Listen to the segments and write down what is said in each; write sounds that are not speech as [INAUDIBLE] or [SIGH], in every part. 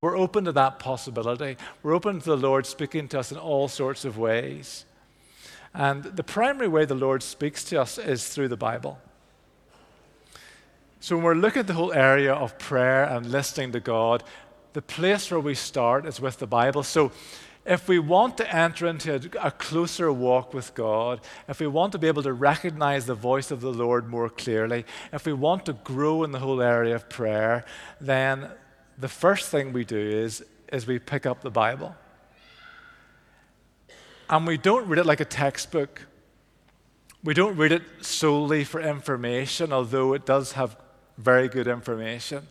We're open to that possibility. We're open to the Lord speaking to us in all sorts of ways. And the primary way the Lord speaks to us is through the Bible. So when we're looking at the whole area of prayer and listening to God, the place where we start is with the Bible. So if we want to enter into a, closer walk with God, if we want to be able to recognize the voice of the Lord more clearly, if we want to grow in the whole area of prayer, then the first thing we do is, is we pick up the Bible. And we don't read it like a textbook. We don't read it solely for information, although it does have very good information.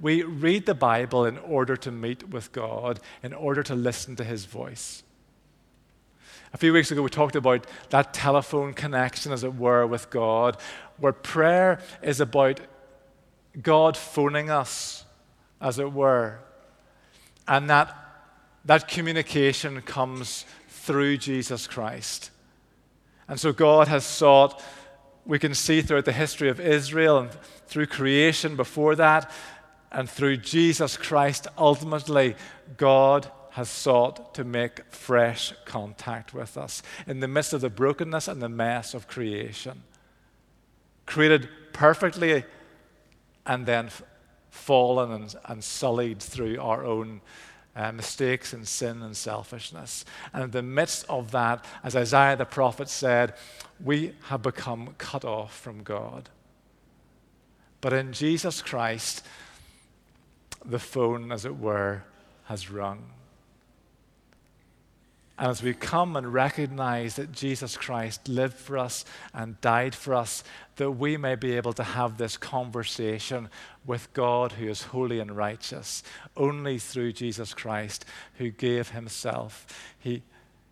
We read the Bible in order to meet with God, in order to listen to His voice. A few weeks ago, we talked about that telephone connection, as it were, with God, where prayer is about God phoning us, as it were. And that, that communication comes through Jesus Christ. And so God has sought, we can see throughout the history of Israel and through creation before that, and through Jesus Christ, ultimately, God has sought to make fresh contact with us in the midst of the brokenness and the mess of creation. Created perfectly and then fallen and, and sullied through our own uh, mistakes and sin and selfishness. And in the midst of that, as Isaiah the prophet said, we have become cut off from God. But in Jesus Christ, the phone, as it were, has rung. And as we come and recognize that Jesus Christ lived for us and died for us, that we may be able to have this conversation with God who is holy and righteous only through Jesus Christ who gave himself. He,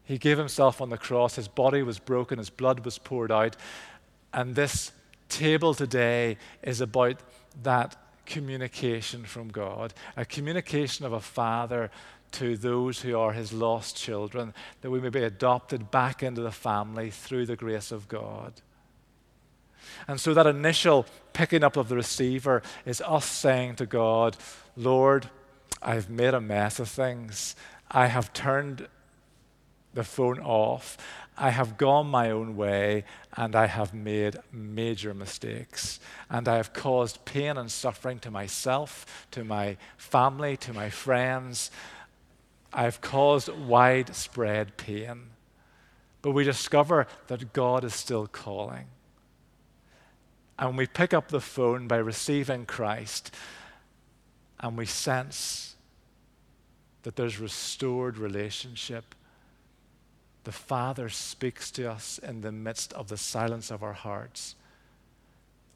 he gave himself on the cross, his body was broken, his blood was poured out. And this table today is about that communication from God, a communication of a father to those who are his lost children, that we may be adopted back into the family through the grace of God. And so that initial picking up of the receiver is us saying to God, Lord, I've made a mess of things. I have turned the phone off. I have gone my own way and I have made major mistakes. And I have caused pain and suffering to myself, to my family, to my friends. I've caused widespread pain. But we discover that God is still calling. And we pick up the phone by receiving Christ, and we sense that there's restored relationship the Father speaks to us in the midst of the silence of our hearts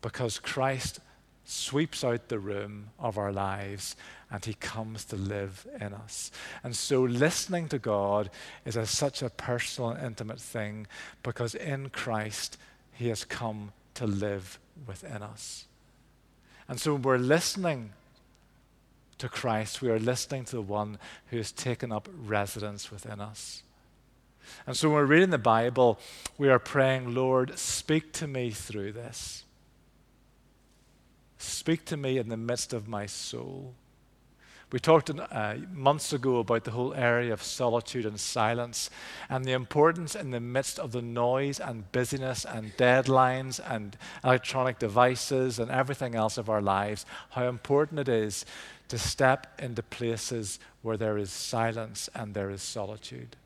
because Christ sweeps out the room of our lives and he comes to live in us. And so listening to God is a, such a personal and intimate thing because in Christ he has come to live within us. And so when we're listening to Christ, we are listening to the one who has taken up residence within us. And so when we're reading the Bible, we are praying, Lord, speak to me through this. Speak to me in the midst of my soul. We talked uh, months ago about the whole area of solitude and silence and the importance in the midst of the noise and busyness and deadlines and electronic devices and everything else of our lives, how important it is to step into places where there is silence and there is solitude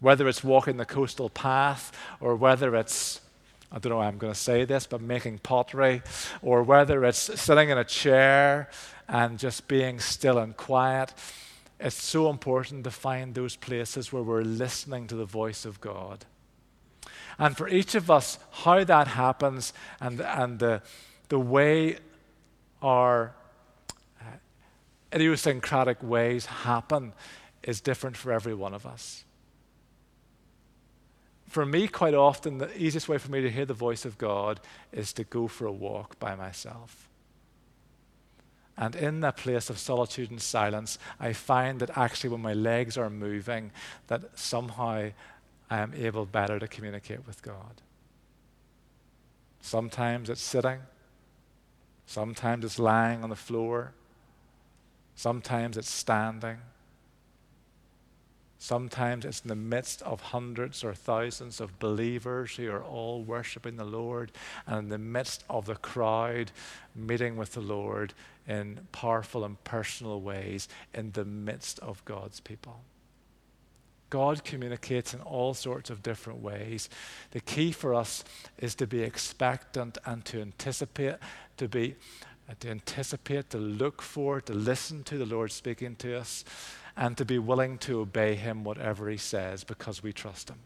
whether it's walking the coastal path or whether it's I don't know how I'm going to say this, but making pottery, or whether it's sitting in a chair and just being still and quiet. It's so important to find those places where we're listening to the voice of God. And for each of us, how that happens and, and the, the way our uh, idiosyncratic ways happen is different for every one of us for me, quite often, the easiest way for me to hear the voice of God is to go for a walk by myself. And in that place of solitude and silence, I find that actually when my legs are moving, that somehow I am able better to communicate with God. Sometimes it's sitting, sometimes it's lying on the floor, Sometimes it's standing. Sometimes it's in the midst of hundreds or thousands of believers who are all worshiping the Lord, and in the midst of the crowd meeting with the Lord in powerful and personal ways, in the midst of God's people. God communicates in all sorts of different ways. The key for us is to be expectant and to anticipate, to be uh, to anticipate, to look for, to listen to the Lord speaking to us, and to be willing to obey Him whatever He says because we trust Him.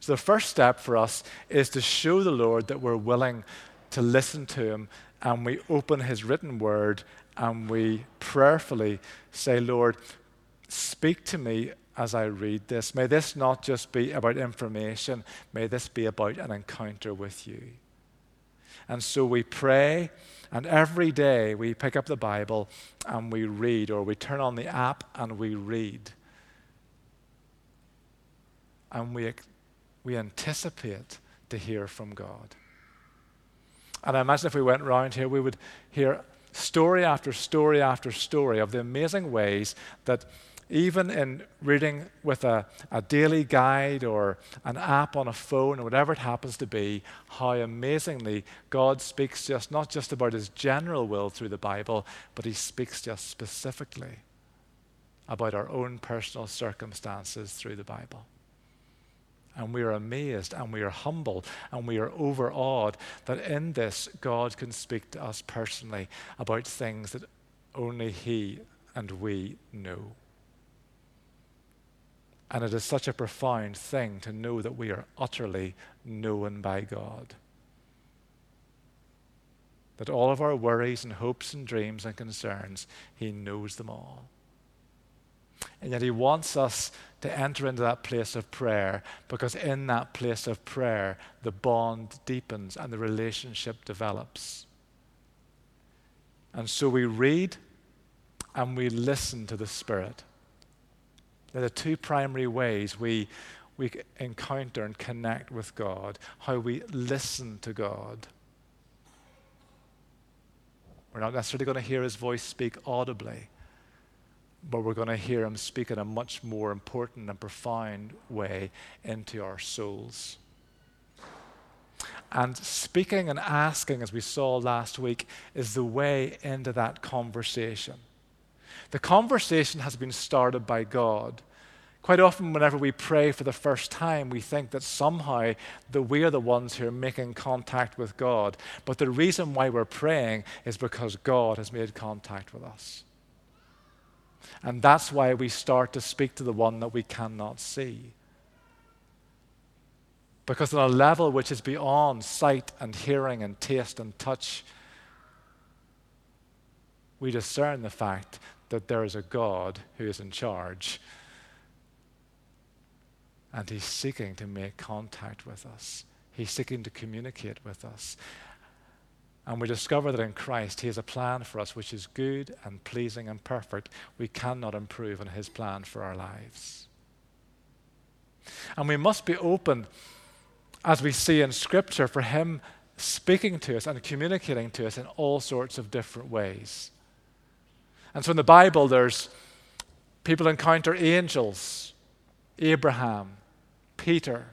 So, the first step for us is to show the Lord that we're willing to listen to Him and we open His written word and we prayerfully say, Lord, Speak to me as I read this. May this not just be about information, may this be about an encounter with you. And so we pray, and every day we pick up the Bible and we read, or we turn on the app and we read. And we, we anticipate to hear from God. And I imagine if we went around here, we would hear story after story after story of the amazing ways that even in reading with a, a daily guide or an app on a phone or whatever it happens to be, how amazingly God speaks us not just about his general will through the Bible, but he speaks us specifically about our own personal circumstances through the Bible. And we are amazed and we are humble and we are overawed that in this God can speak to us personally about things that only He and we know. And it is such a profound thing to know that we are utterly known by God. That all of our worries and hopes and dreams and concerns, He knows them all. And yet He wants us to enter into that place of prayer because in that place of prayer, the bond deepens and the relationship develops. And so we read and we listen to the Spirit. There are two primary ways we, we encounter and connect with God how we listen to God. We're not necessarily going to hear his voice speak audibly, but we're going to hear him speak in a much more important and profound way into our souls. And speaking and asking, as we saw last week, is the way into that conversation. The conversation has been started by God. Quite often, whenever we pray for the first time, we think that somehow that we are the ones who are making contact with God. But the reason why we're praying is because God has made contact with us. And that's why we start to speak to the one that we cannot see. Because on a level which is beyond sight and hearing and taste and touch, we discern the fact that there is a God who is in charge. And He's seeking to make contact with us, He's seeking to communicate with us. And we discover that in Christ, He has a plan for us which is good and pleasing and perfect. We cannot improve on His plan for our lives. And we must be open, as we see in Scripture, for Him speaking to us and communicating to us in all sorts of different ways. And so in the Bible, there's people encounter angels, Abraham, Peter.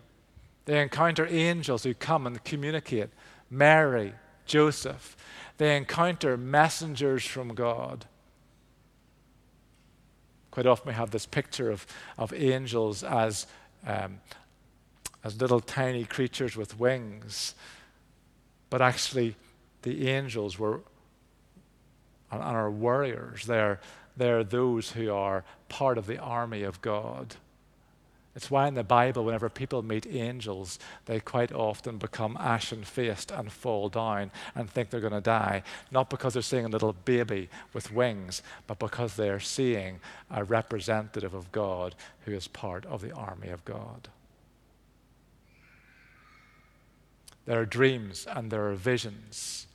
They encounter angels who come and communicate. Mary, Joseph. They encounter messengers from God. Quite often we have this picture of, of angels as, um, as little tiny creatures with wings. But actually, the angels were and are warriors. They're, they're those who are part of the army of God. It's why in the Bible, whenever people meet angels, they quite often become ashen faced and fall down and think they're going to die. Not because they're seeing a little baby with wings, but because they are seeing a representative of God who is part of the army of God. There are dreams and there are visions.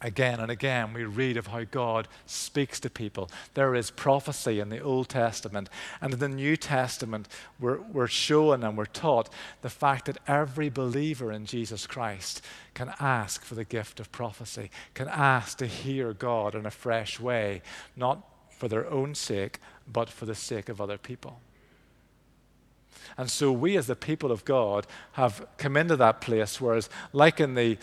Again and again, we read of how God speaks to people. There is prophecy in the Old Testament. And in the New Testament, we're, we're shown and we're taught the fact that every believer in Jesus Christ can ask for the gift of prophecy, can ask to hear God in a fresh way, not for their own sake, but for the sake of other people. And so we, as the people of God, have come into that place, whereas, like in the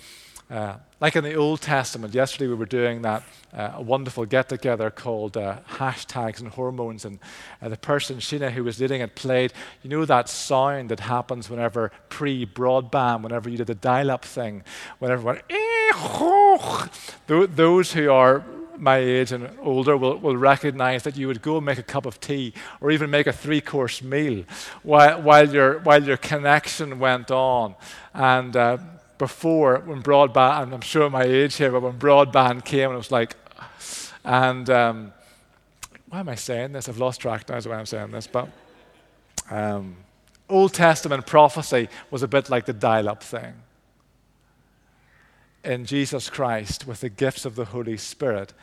uh, like in the Old Testament, yesterday we were doing that uh, wonderful get together called uh, Hashtags and Hormones. And uh, the person, Sheena, who was leading it, played, you know, that sound that happens whenever pre broadband, whenever you did the dial up thing, whenever went, those who are my age and older will, will recognize that you would go and make a cup of tea or even make a three course meal while, while, your, while your connection went on. And uh, before when broadband, and I'm sure my age here, but when broadband came, and it was like, and um, why am I saying this? I've lost track now, is why I'm saying this. But um, Old Testament prophecy was a bit like the dial up thing. In Jesus Christ, with the gifts of the Holy Spirit,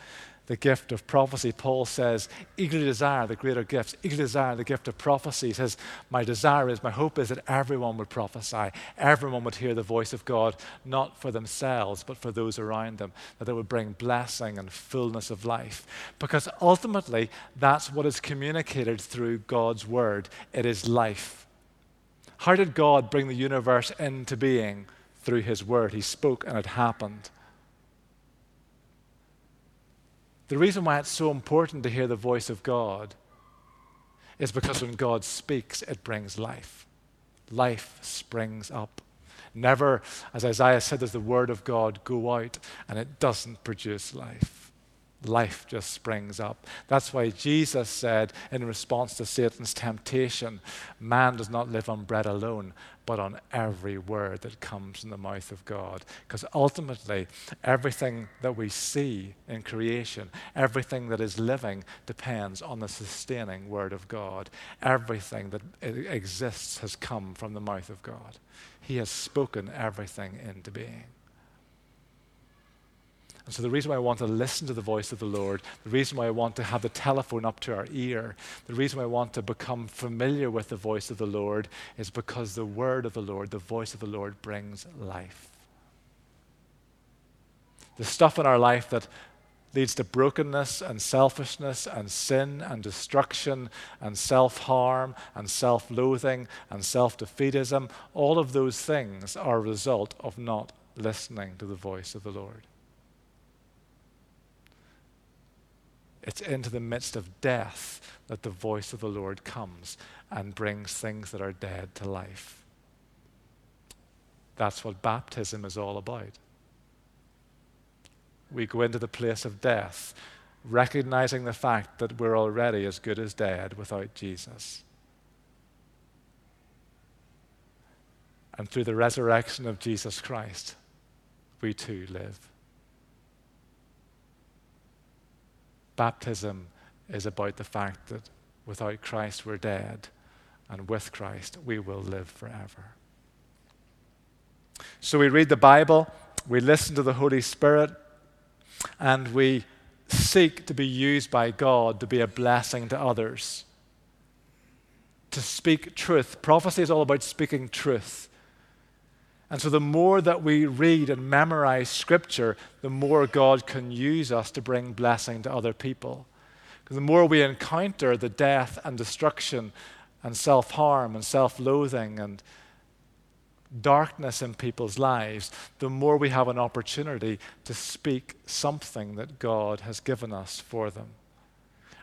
the gift of prophecy. Paul says, eagerly desire the greater gifts, eagerly desire the gift of prophecy. He says, My desire is, my hope is that everyone would prophesy, everyone would hear the voice of God, not for themselves, but for those around them, that they would bring blessing and fullness of life. Because ultimately, that's what is communicated through God's word it is life. How did God bring the universe into being? Through his word. He spoke and it happened. The reason why it's so important to hear the voice of God is because when God speaks, it brings life. Life springs up. Never, as Isaiah said, does the word of God go out and it doesn't produce life life just springs up. That's why Jesus said, in response to Satan's temptation, man does not live on bread alone, but on every word that comes from the mouth of God. Because ultimately, everything that we see in creation, everything that is living, depends on the sustaining word of God. Everything that exists has come from the mouth of God. He has spoken everything into being. And so, the reason why I want to listen to the voice of the Lord, the reason why I want to have the telephone up to our ear, the reason why I want to become familiar with the voice of the Lord is because the word of the Lord, the voice of the Lord, brings life. The stuff in our life that leads to brokenness and selfishness and sin and destruction and self harm and self loathing and self defeatism, all of those things are a result of not listening to the voice of the Lord. It's into the midst of death that the voice of the Lord comes and brings things that are dead to life. That's what baptism is all about. We go into the place of death, recognizing the fact that we're already as good as dead without Jesus. And through the resurrection of Jesus Christ, we too live. Baptism is about the fact that without Christ we're dead, and with Christ we will live forever. So we read the Bible, we listen to the Holy Spirit, and we seek to be used by God to be a blessing to others. To speak truth. Prophecy is all about speaking truth. And so, the more that we read and memorize Scripture, the more God can use us to bring blessing to other people. Because the more we encounter the death and destruction and self harm and self loathing and darkness in people's lives, the more we have an opportunity to speak something that God has given us for them.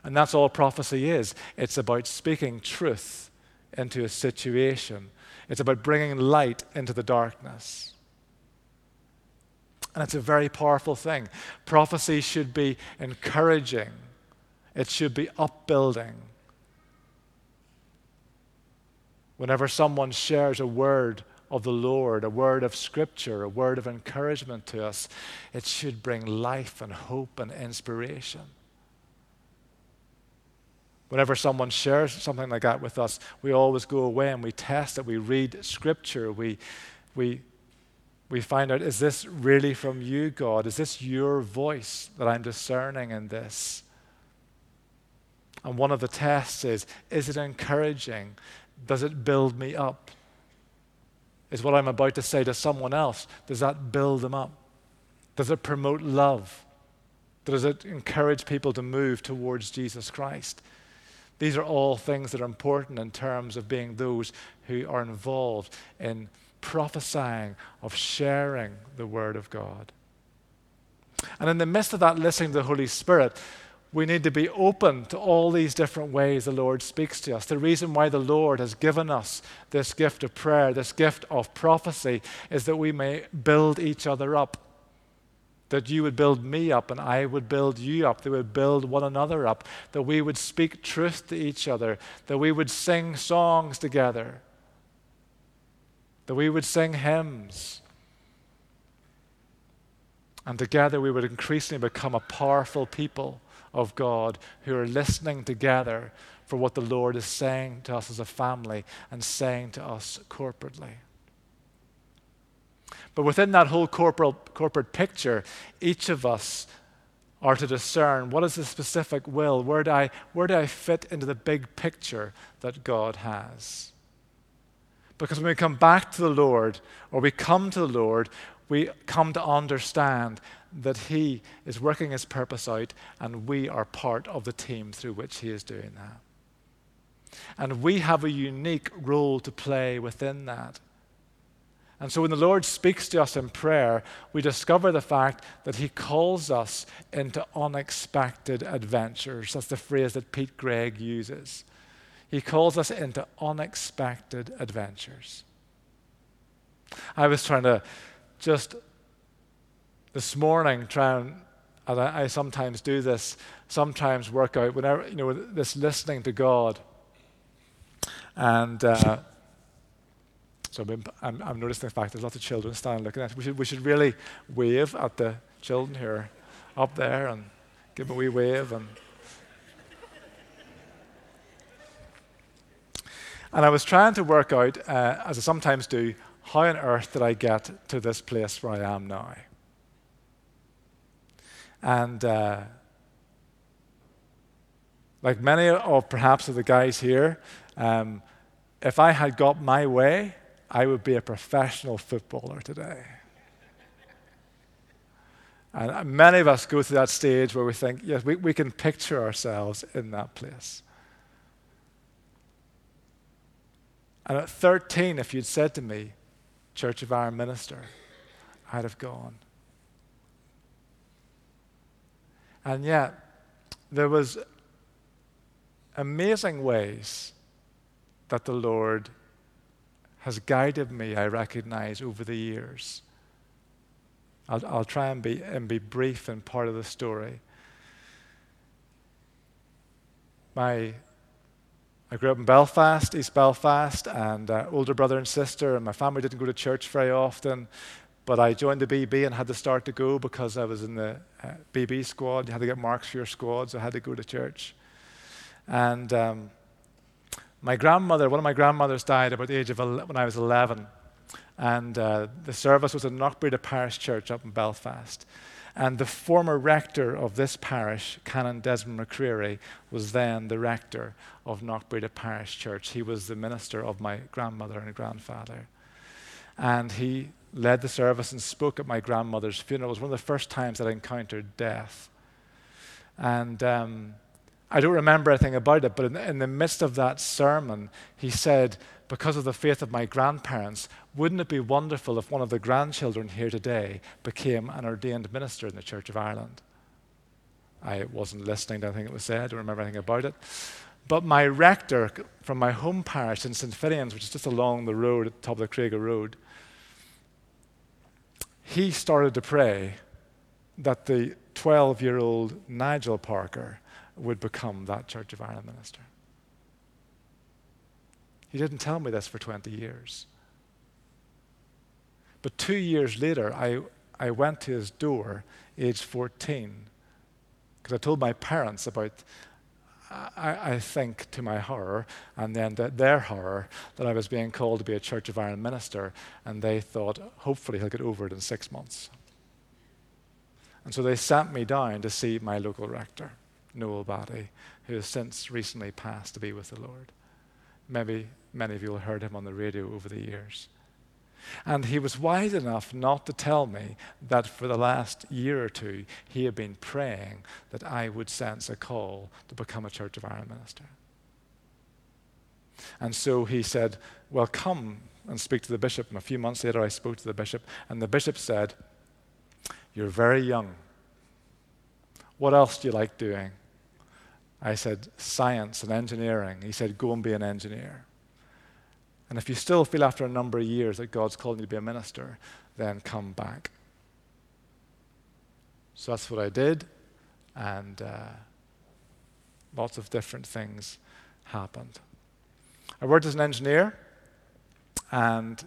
And that's all prophecy is it's about speaking truth into a situation it's about bringing light into the darkness. And it's a very powerful thing. Prophecy should be encouraging, it should be upbuilding. Whenever someone shares a word of the Lord, a word of scripture, a word of encouragement to us, it should bring life and hope and inspiration. Whenever someone shares something like that with us, we always go away and we test it. We read scripture. We, we we find out is this really from you, God? Is this your voice that I'm discerning in this? And one of the tests is is it encouraging? Does it build me up? Is what I'm about to say to someone else, does that build them up? Does it promote love? Does it encourage people to move towards Jesus Christ? These are all things that are important in terms of being those who are involved in prophesying, of sharing the Word of God. And in the midst of that, listening to the Holy Spirit, we need to be open to all these different ways the Lord speaks to us. The reason why the Lord has given us this gift of prayer, this gift of prophecy, is that we may build each other up. That you would build me up and I would build you up. That we would build one another up. That we would speak truth to each other. That we would sing songs together. That we would sing hymns. And together we would increasingly become a powerful people of God who are listening together for what the Lord is saying to us as a family and saying to us corporately. But within that whole corporate, corporate picture, each of us are to discern what is the specific will? Where do, I, where do I fit into the big picture that God has? Because when we come back to the Lord, or we come to the Lord, we come to understand that He is working His purpose out, and we are part of the team through which He is doing that. And we have a unique role to play within that. And so when the Lord speaks to us in prayer, we discover the fact that He calls us into unexpected adventures. That's the phrase that Pete Greig uses. He calls us into unexpected adventures. I was trying to just this morning try and, and I, I, sometimes do this, sometimes work out whenever, you know, this listening to God. And uh, so I'm, I'm, noticing the fact there's lots of children standing looking at us. We should, we should really wave at the children who are up there and give them a wee wave. And, and I was trying to work out, uh, as I sometimes do, how on earth did I get to this place where I am now? And uh, like many of perhaps of the guys here, um, if I had got my way, I would be a professional footballer today. And many of us go through that stage where we think, yes, we, we can picture ourselves in that place. And at 13, if you'd said to me, Church of Ireland minister, I'd have gone. And yet, there was amazing ways that the Lord has guided me, I recognize, over the years. I'll, I'll try and be, and be brief in part of the story. My I grew up in Belfast, East Belfast, and uh, older brother and sister, and my family didn't go to church very often. But I joined the BB and had to start to go because I was in the uh, BB squad. You had to get marks for your squad, so I had to go to church. And um, my grandmother, one of my grandmothers died about the age of when I was 11. And uh, the service was in Knockbreda Parish Church up in Belfast. And the former rector of this parish, Canon Desmond McCreary, was then the rector of Knockbreda Parish Church. He was the minister of my grandmother and grandfather. And he led the service and spoke at my grandmother's funeral. It was one of the first times that I encountered death. And um, I don't remember anything about it, but in, in the midst of that sermon, he said, because of the faith of my grandparents, wouldn't it be wonderful if one of the grandchildren here today became an ordained minister in the Church of Ireland? I wasn't listening to anything that was said, I don't remember anything about it. But my rector from my home parish in St. Finian's, which is just along the road at the top of the Cregagh Road, he started to pray that the 12 year old Nigel Parker would become that Church of Ireland minister. He didn't tell me this for 20 years. But two years later, I, I went to his door, age 14, because I told my parents about I, I, think to my horror, and then to their horror, that I was being called to be a Church of Ireland minister, and they thought, hopefully, he'll get over it in six months. And so they sent me down to see my local rector, Batty, who has since recently passed to be with the Lord. Maybe many of you have heard him on the radio over the years. And he was wise enough not to tell me that for the last year or two he had been praying that I would sense a call to become a Church of Ireland minister. And so he said, Well, come and speak to the bishop. And a few months later, I spoke to the bishop, and the bishop said, You're very young. What else do you like doing? I said, Science and engineering. He said, Go and be an engineer. And if you still feel after a number of years that God's calling you to be a minister, then come back. So that's what I did, and uh, lots of different things happened. I worked as an engineer, and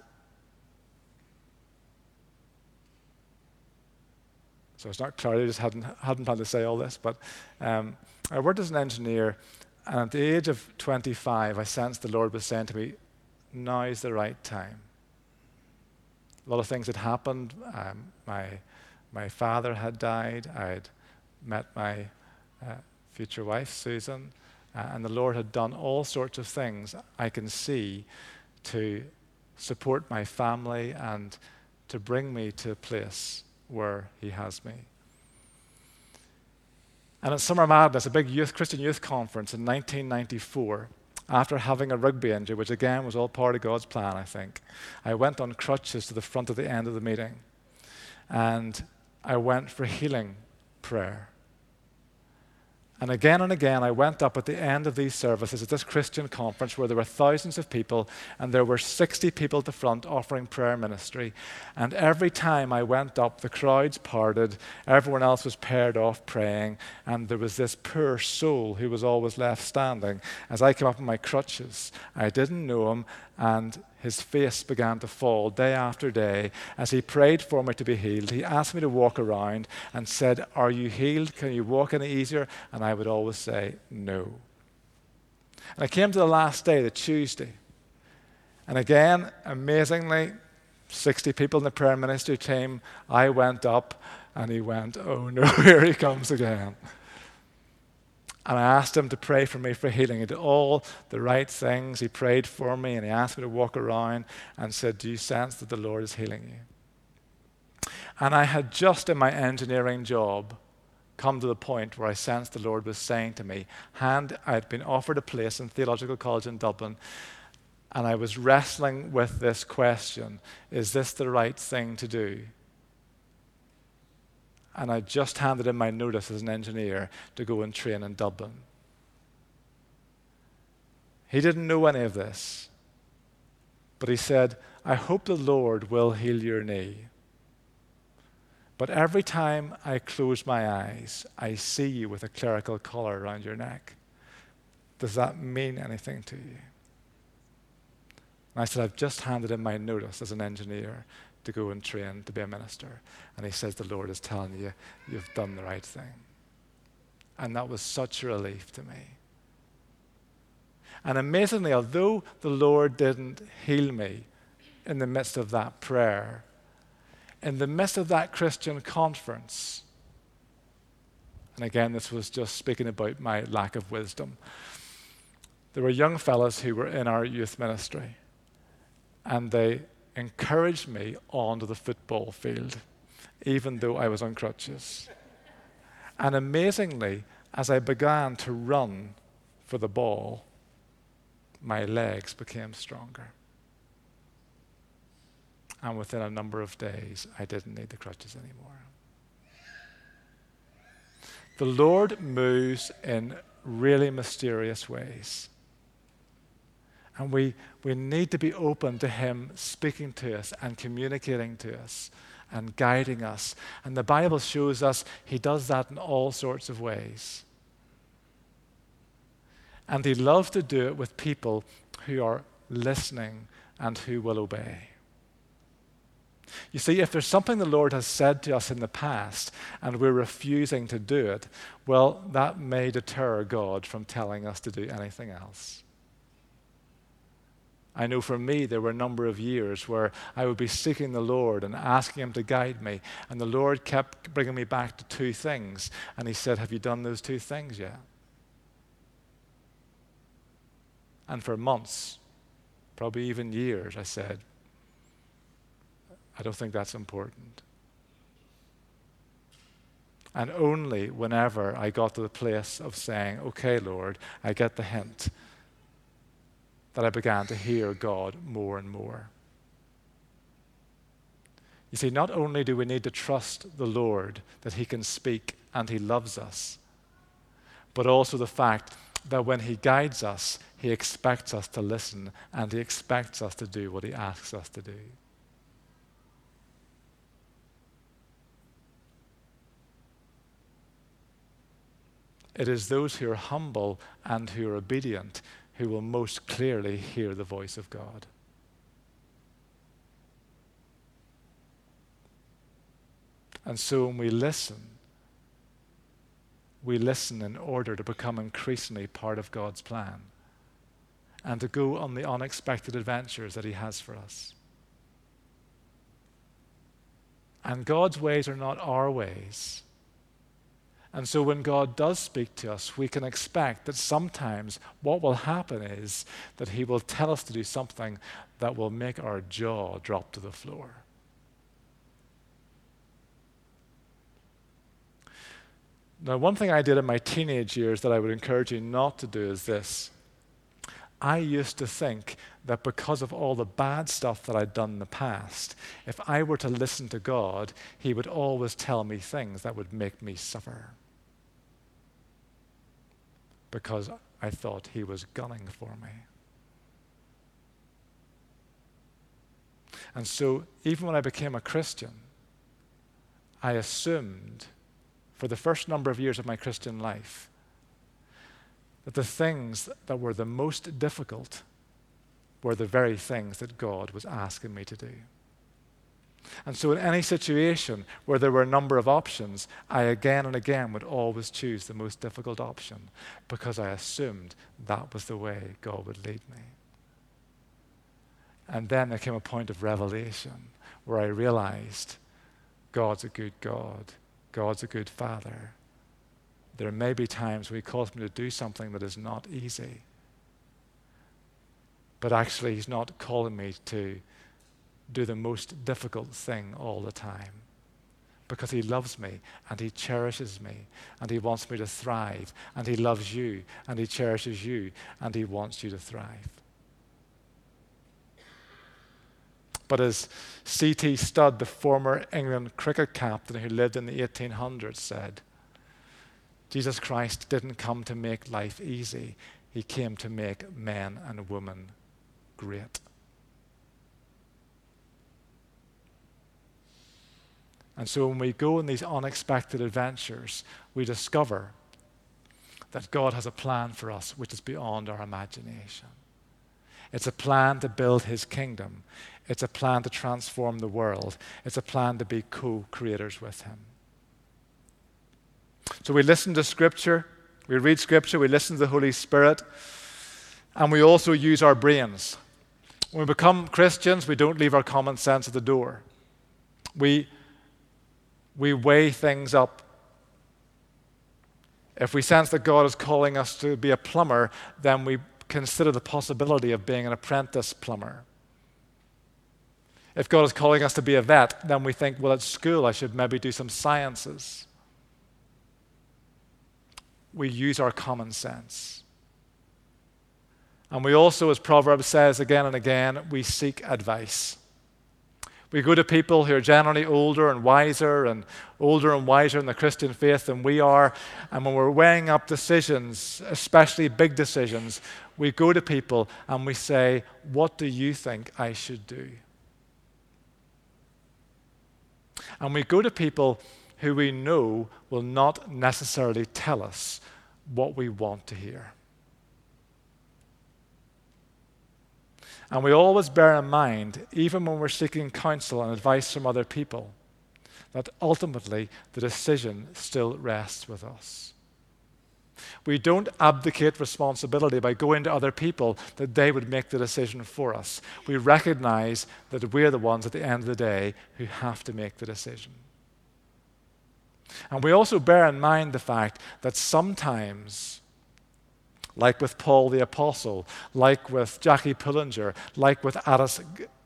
so it's not clear, I just hadn't, hadn't planned to say all this, but um, I worked as an engineer, and at the age of 25, I sensed the Lord was saying to me, now is the right time. A lot of things had happened. Um, my, my father had died. I'd met my uh, future wife, Susan, uh, and the Lord had done all sorts of things I can see to support my family and to bring me to a place where He has me. And at Summer Madness, a big youth, Christian youth conference in 1994, after having a rugby injury, which again was all part of God's plan, I think, I went on crutches to the front of the end of the meeting. And I went for healing prayer. And again and again, I went up at the end of these services at this Christian conference where there were thousands of people, and there were 60 people at the front offering prayer ministry. And every time I went up, the crowds parted, everyone else was paired off praying, and there was this poor soul who was always left standing. As I came up on my crutches, I didn't know him, and his face began to fall day after day as he prayed for me to be healed. He asked me to walk around and said, Are you healed? Can you walk any easier? And I would always say, No. And I came to the last day, the Tuesday. And again, amazingly, 60 people in the prayer ministry team, I went up and he went, Oh no, [LAUGHS] here he comes again. And I asked him to pray for me for healing. He did all the right things. He prayed for me and he asked me to walk around and said, Do you sense that the Lord is healing you? And I had just in my engineering job come to the point where I sensed the Lord was saying to me, and I had been offered a place in Theological College in Dublin, and I was wrestling with this question Is this the right thing to do? And I just handed in my notice as an engineer to go and train in Dublin. He didn't know any of this, but he said, I hope the Lord will heal your knee. But every time I close my eyes, I see you with a clerical collar around your neck. Does that mean anything to you? And I said, I've just handed in my notice as an engineer to go and train to be a minister. And he says, The Lord is telling you, you've done the right thing. And that was such a relief to me. And amazingly, although the Lord didn't heal me in the midst of that prayer, in the midst of that Christian conference, and again, this was just speaking about my lack of wisdom. There were young fellows who were in our youth ministry, and they encouraged me onto the football field, even though I was on crutches. And amazingly, as I began to run for the ball, my legs became stronger. And within a number of days, I didn't need the crutches anymore. The Lord moves in really mysterious ways. And we, we need to be open to Him speaking to us and communicating to us and guiding us. And the Bible shows us He does that in all sorts of ways. And He loves to do it with people who are listening and who will obey. You see, if there's something the Lord has said to us in the past and we're refusing to do it, well, that may deter God from telling us to do anything else. I know for me, there were a number of years where I would be seeking the Lord and asking Him to guide me. And the Lord kept bringing me back to two things. And He said, Have you done those two things yet? And for months, probably even years, I said, I don't think that's important. And only whenever I got to the place of saying, Okay, Lord, I get the hint, that I began to hear God more and more. You see, not only do we need to trust the Lord that He can speak and He loves us, but also the fact that when He guides us, He expects us to listen and He expects us to do what He asks us to do. It is those who are humble and who are obedient who will most clearly hear the voice of God. And so when we listen, we listen in order to become increasingly part of God's plan and to go on the unexpected adventures that He has for us. And God's ways are not our ways. And so when God does speak to us, we can expect that sometimes what will happen is that He will tell us to do something that will make our jaw drop to the floor. Now, one thing I did in my teenage years that I would encourage you not to do is this. I used to think that because of all the bad stuff that I'd done in the past, if I were to listen to God, He would always tell me things that would make me suffer because I thought he was gunning for me. And so, even when I became a Christian, I assumed for the first number of years of my Christian life that the things that were the most difficult were the very things that God was asking me to do. And so, in any situation where there were a number of options, I again and again would always choose the most difficult option because I assumed that was the way God would lead me. And then there came a point of revelation where I realized God's a good God, God's a good Father. There may be times where He calls me to do something that is not easy. But actually, He's not calling me to do the most difficult thing all the time because he loves me and he cherishes me and he wants me to thrive and he loves you and he cherishes you and he wants you to thrive. But as C.T. Studd, the former England cricket captain who lived in the 1800s, said, Jesus Christ didn't come to make life easy, he came to make men and women great. And so when we go on these unexpected adventures, we discover that God has a plan for us which is beyond our imagination. It's a plan to build his kingdom. It's a plan to transform the world. It's a plan to be co creators with him. So we listen to Scripture, we read Scripture, we listen to the Holy Spirit, and we also use our brains. When we become Christians, we don't leave our common sense at the door. We we weigh things up. If we sense that God is calling us to be a plumber, then we consider the possibility of being an apprentice plumber. If God is calling us to be a vet, then we think, well, at school I should maybe do some sciences. We use our common sense. And we also, as Proverbs says again and again, we seek advice. We go to people who are generally older and wiser and older and wiser in the Christian faith than we are. And when we're weighing up decisions, especially big decisions, we go to people and we say, What do you think I should do? And we go to people who we know will not necessarily tell us what we want to hear. And we always bear in mind, even when we're seeking counsel and advice from other people, that ultimately the decision still rests with us. We don't abdicate responsibility by going to other people that they would make the decision for us. We recognize that we're the ones at the end of the day who have to make the decision. And we also bear in mind the fact that sometimes, like with Paul the Apostle, like with Jackie Pullinger, like with Gladys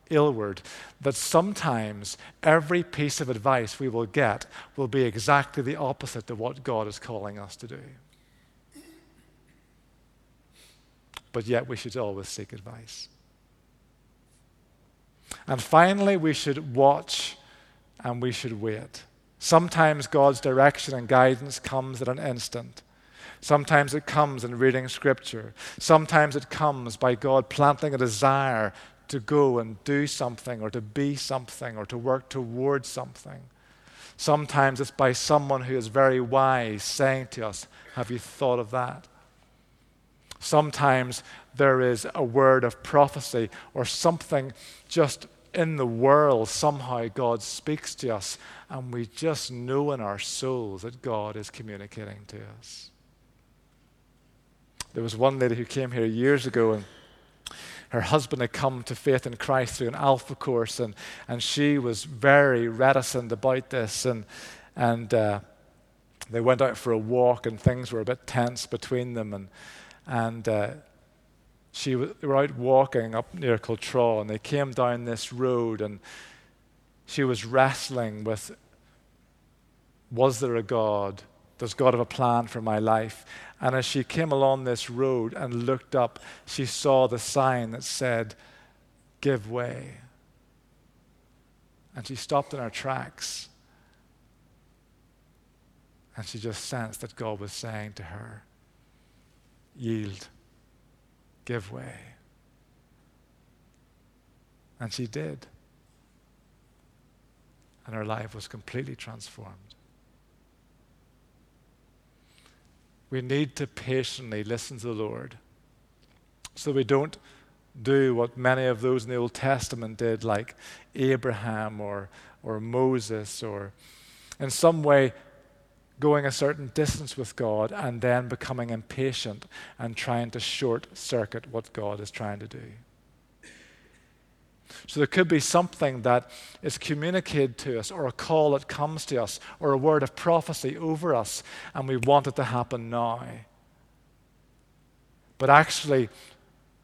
Aylward, that sometimes every piece of advice we will get will be exactly the opposite of what God is calling us to do. But yet we should always seek advice. And finally, we should watch and we should wait. Sometimes God's direction and guidance comes at an instant. Sometimes it comes in reading Scripture. Sometimes it comes by God planting a desire to go and do something or to be something or to work towards something. Sometimes it's by someone who is very wise saying to us, Have you thought of that? Sometimes there is a word of prophecy or something just in the world. Somehow God speaks to us, and we just know in our souls that God is communicating to us. There was one lady who came here years ago and her husband had come to faith in Christ through an alpha course, and, and she was very reticent about this. And, and uh, they went out for a walk, and things were a bit tense between them. And, and uh, she w- they were out walking up near Cultra, and they came down this road, and she was wrestling with was there a God? Does God have a plan for my life? And as she came along this road and looked up, she saw the sign that said, Give way. And she stopped in her tracks. And she just sensed that God was saying to her, Yield, give way. And she did. And her life was completely transformed. We need to patiently listen to the Lord so we don't do what many of those in the Old Testament did, like Abraham or, or Moses, or in some way going a certain distance with God and then becoming impatient and trying to short circuit what God is trying to do. So there could be something that is communicated to us, or a call that comes to us, or a word of prophecy over us, and we want it to happen now. But actually,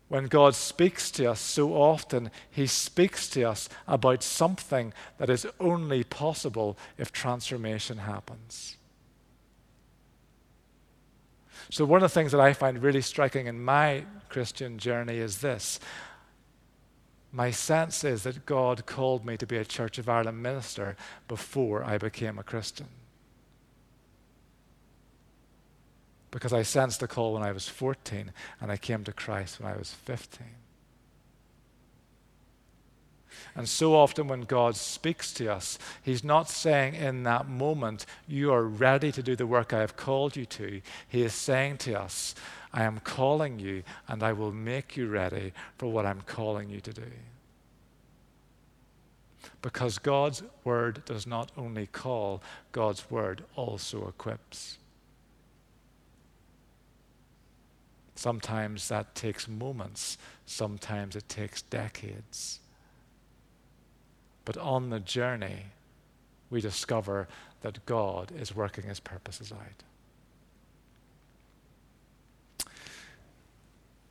when God speaks to us so often, He speaks to us about something that is only possible if transformation happens. So, one of the things that I find really striking in my Christian journey is this my sense is that God called me to be a Church of Ireland minister before I became a Christian. Because I sensed the call when I was 14 and I came to Christ when I was 15. And so often, when God speaks to us, He's not saying in that moment, You are ready to do the work I have called you to. He is saying to us, I am calling you, and I will make you ready for what I'm calling you to do. Because God's word does not only call, God's word also equips. Sometimes that takes moments, sometimes it takes decades. But on the journey, we discover that God is working his purposes out.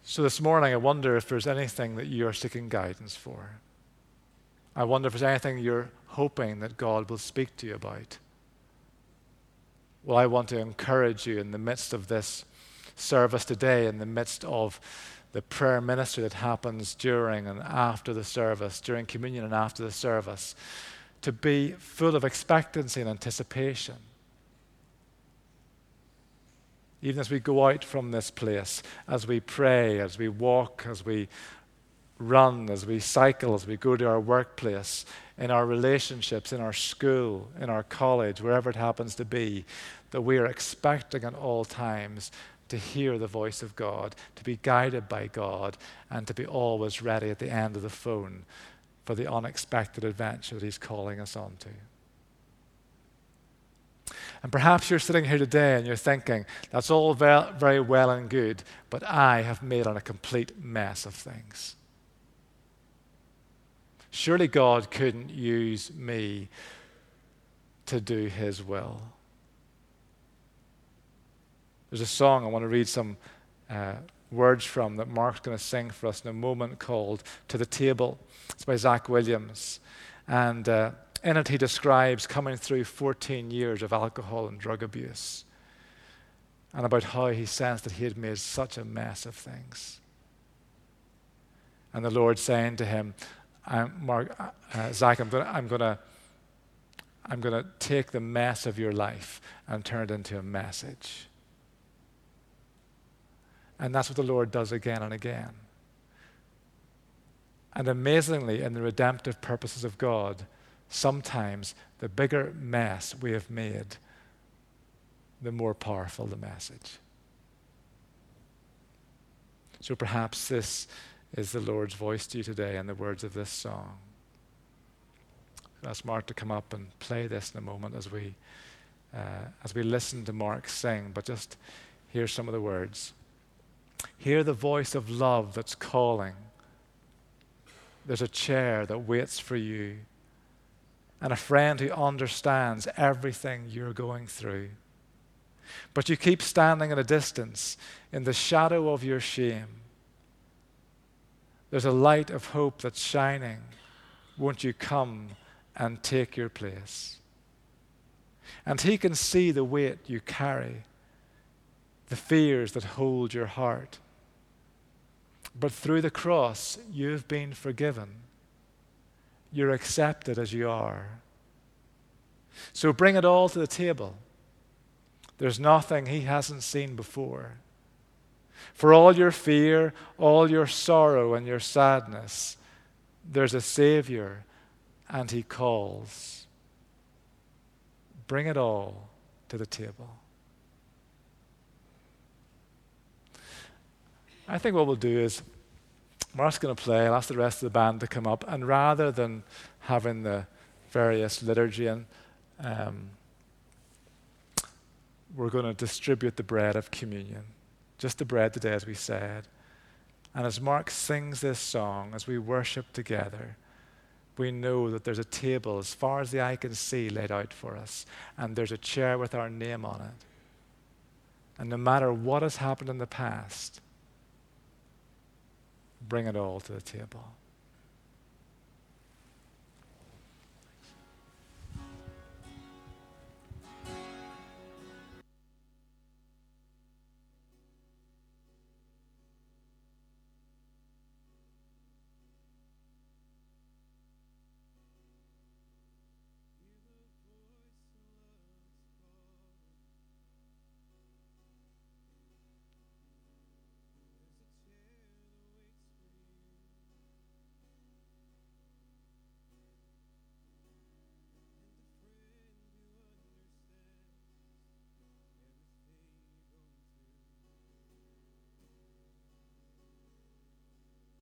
So this morning, I wonder if there's anything that you're seeking guidance for. I wonder if there's anything you're hoping that God will speak to you about. Well, I want to encourage you in the midst of this service today, in the midst of the prayer ministry that happens during and after the service, during communion and after the service, to be full of expectancy and anticipation. Even as we go out from this place, as we pray, as we walk, as we run, as we cycle, as we go to our workplace, in our relationships, in our school, in our college, wherever it happens to be, that we are expecting at all times to hear the voice of God, to be guided by God, and to be always ready at the end of the phone for the unexpected adventure that He's calling us onto. And perhaps you're sitting here today and you're thinking, that's all very well and good, but I have made a complete mess of things. Surely God couldn't use me to do His will. There's a song I want to read some uh, words from that Mark's going to sing for us in a moment called To the Table. It's by Zach Williams. And uh, in it, he describes coming through 14 years of alcohol and drug abuse and about how he sensed that he had made such a mess of things. And the Lord saying to him, Mark, uh, uh Zach, I'm going I'm to I'm going to take the mess of your life and turn it into a message. And that's what the Lord does again and again. And amazingly, in the redemptive purposes of God, sometimes the bigger mess we have made, the more powerful the message. So perhaps this is the Lord's voice to you today in the words of this song. ask Mark to come up and play this in a moment as we, uh, as we listen to Mark sing, but just hear some of the words. Hear the voice of love that's calling. There's a chair that waits for you and a friend who understands everything you're going through. But you keep standing at a distance in the shadow of your shame. There's a light of hope that's shining. Won't you come and take your place? And He can see the weight you carry, the fears that hold your heart. But through the cross, you've been forgiven you're accepted as you are. So bring it all to the table. There's nothing he hasn't seen before. For all your fear, all your sorrow, and your sadness, there's a Savior, and he calls. Bring it all to the table. I think what we'll do is Mark's going to play. I'll ask the rest of the band to come up. And rather than having the various liturgy, and um, we're going to distribute the bread of communion. Just the bread today, as we said. And as Mark sings this song, as we worship together, we know that there's a table as far as the eye can see laid out for us, and there's a chair with our name on it. And no matter what has happened in the past, bring it all to the table.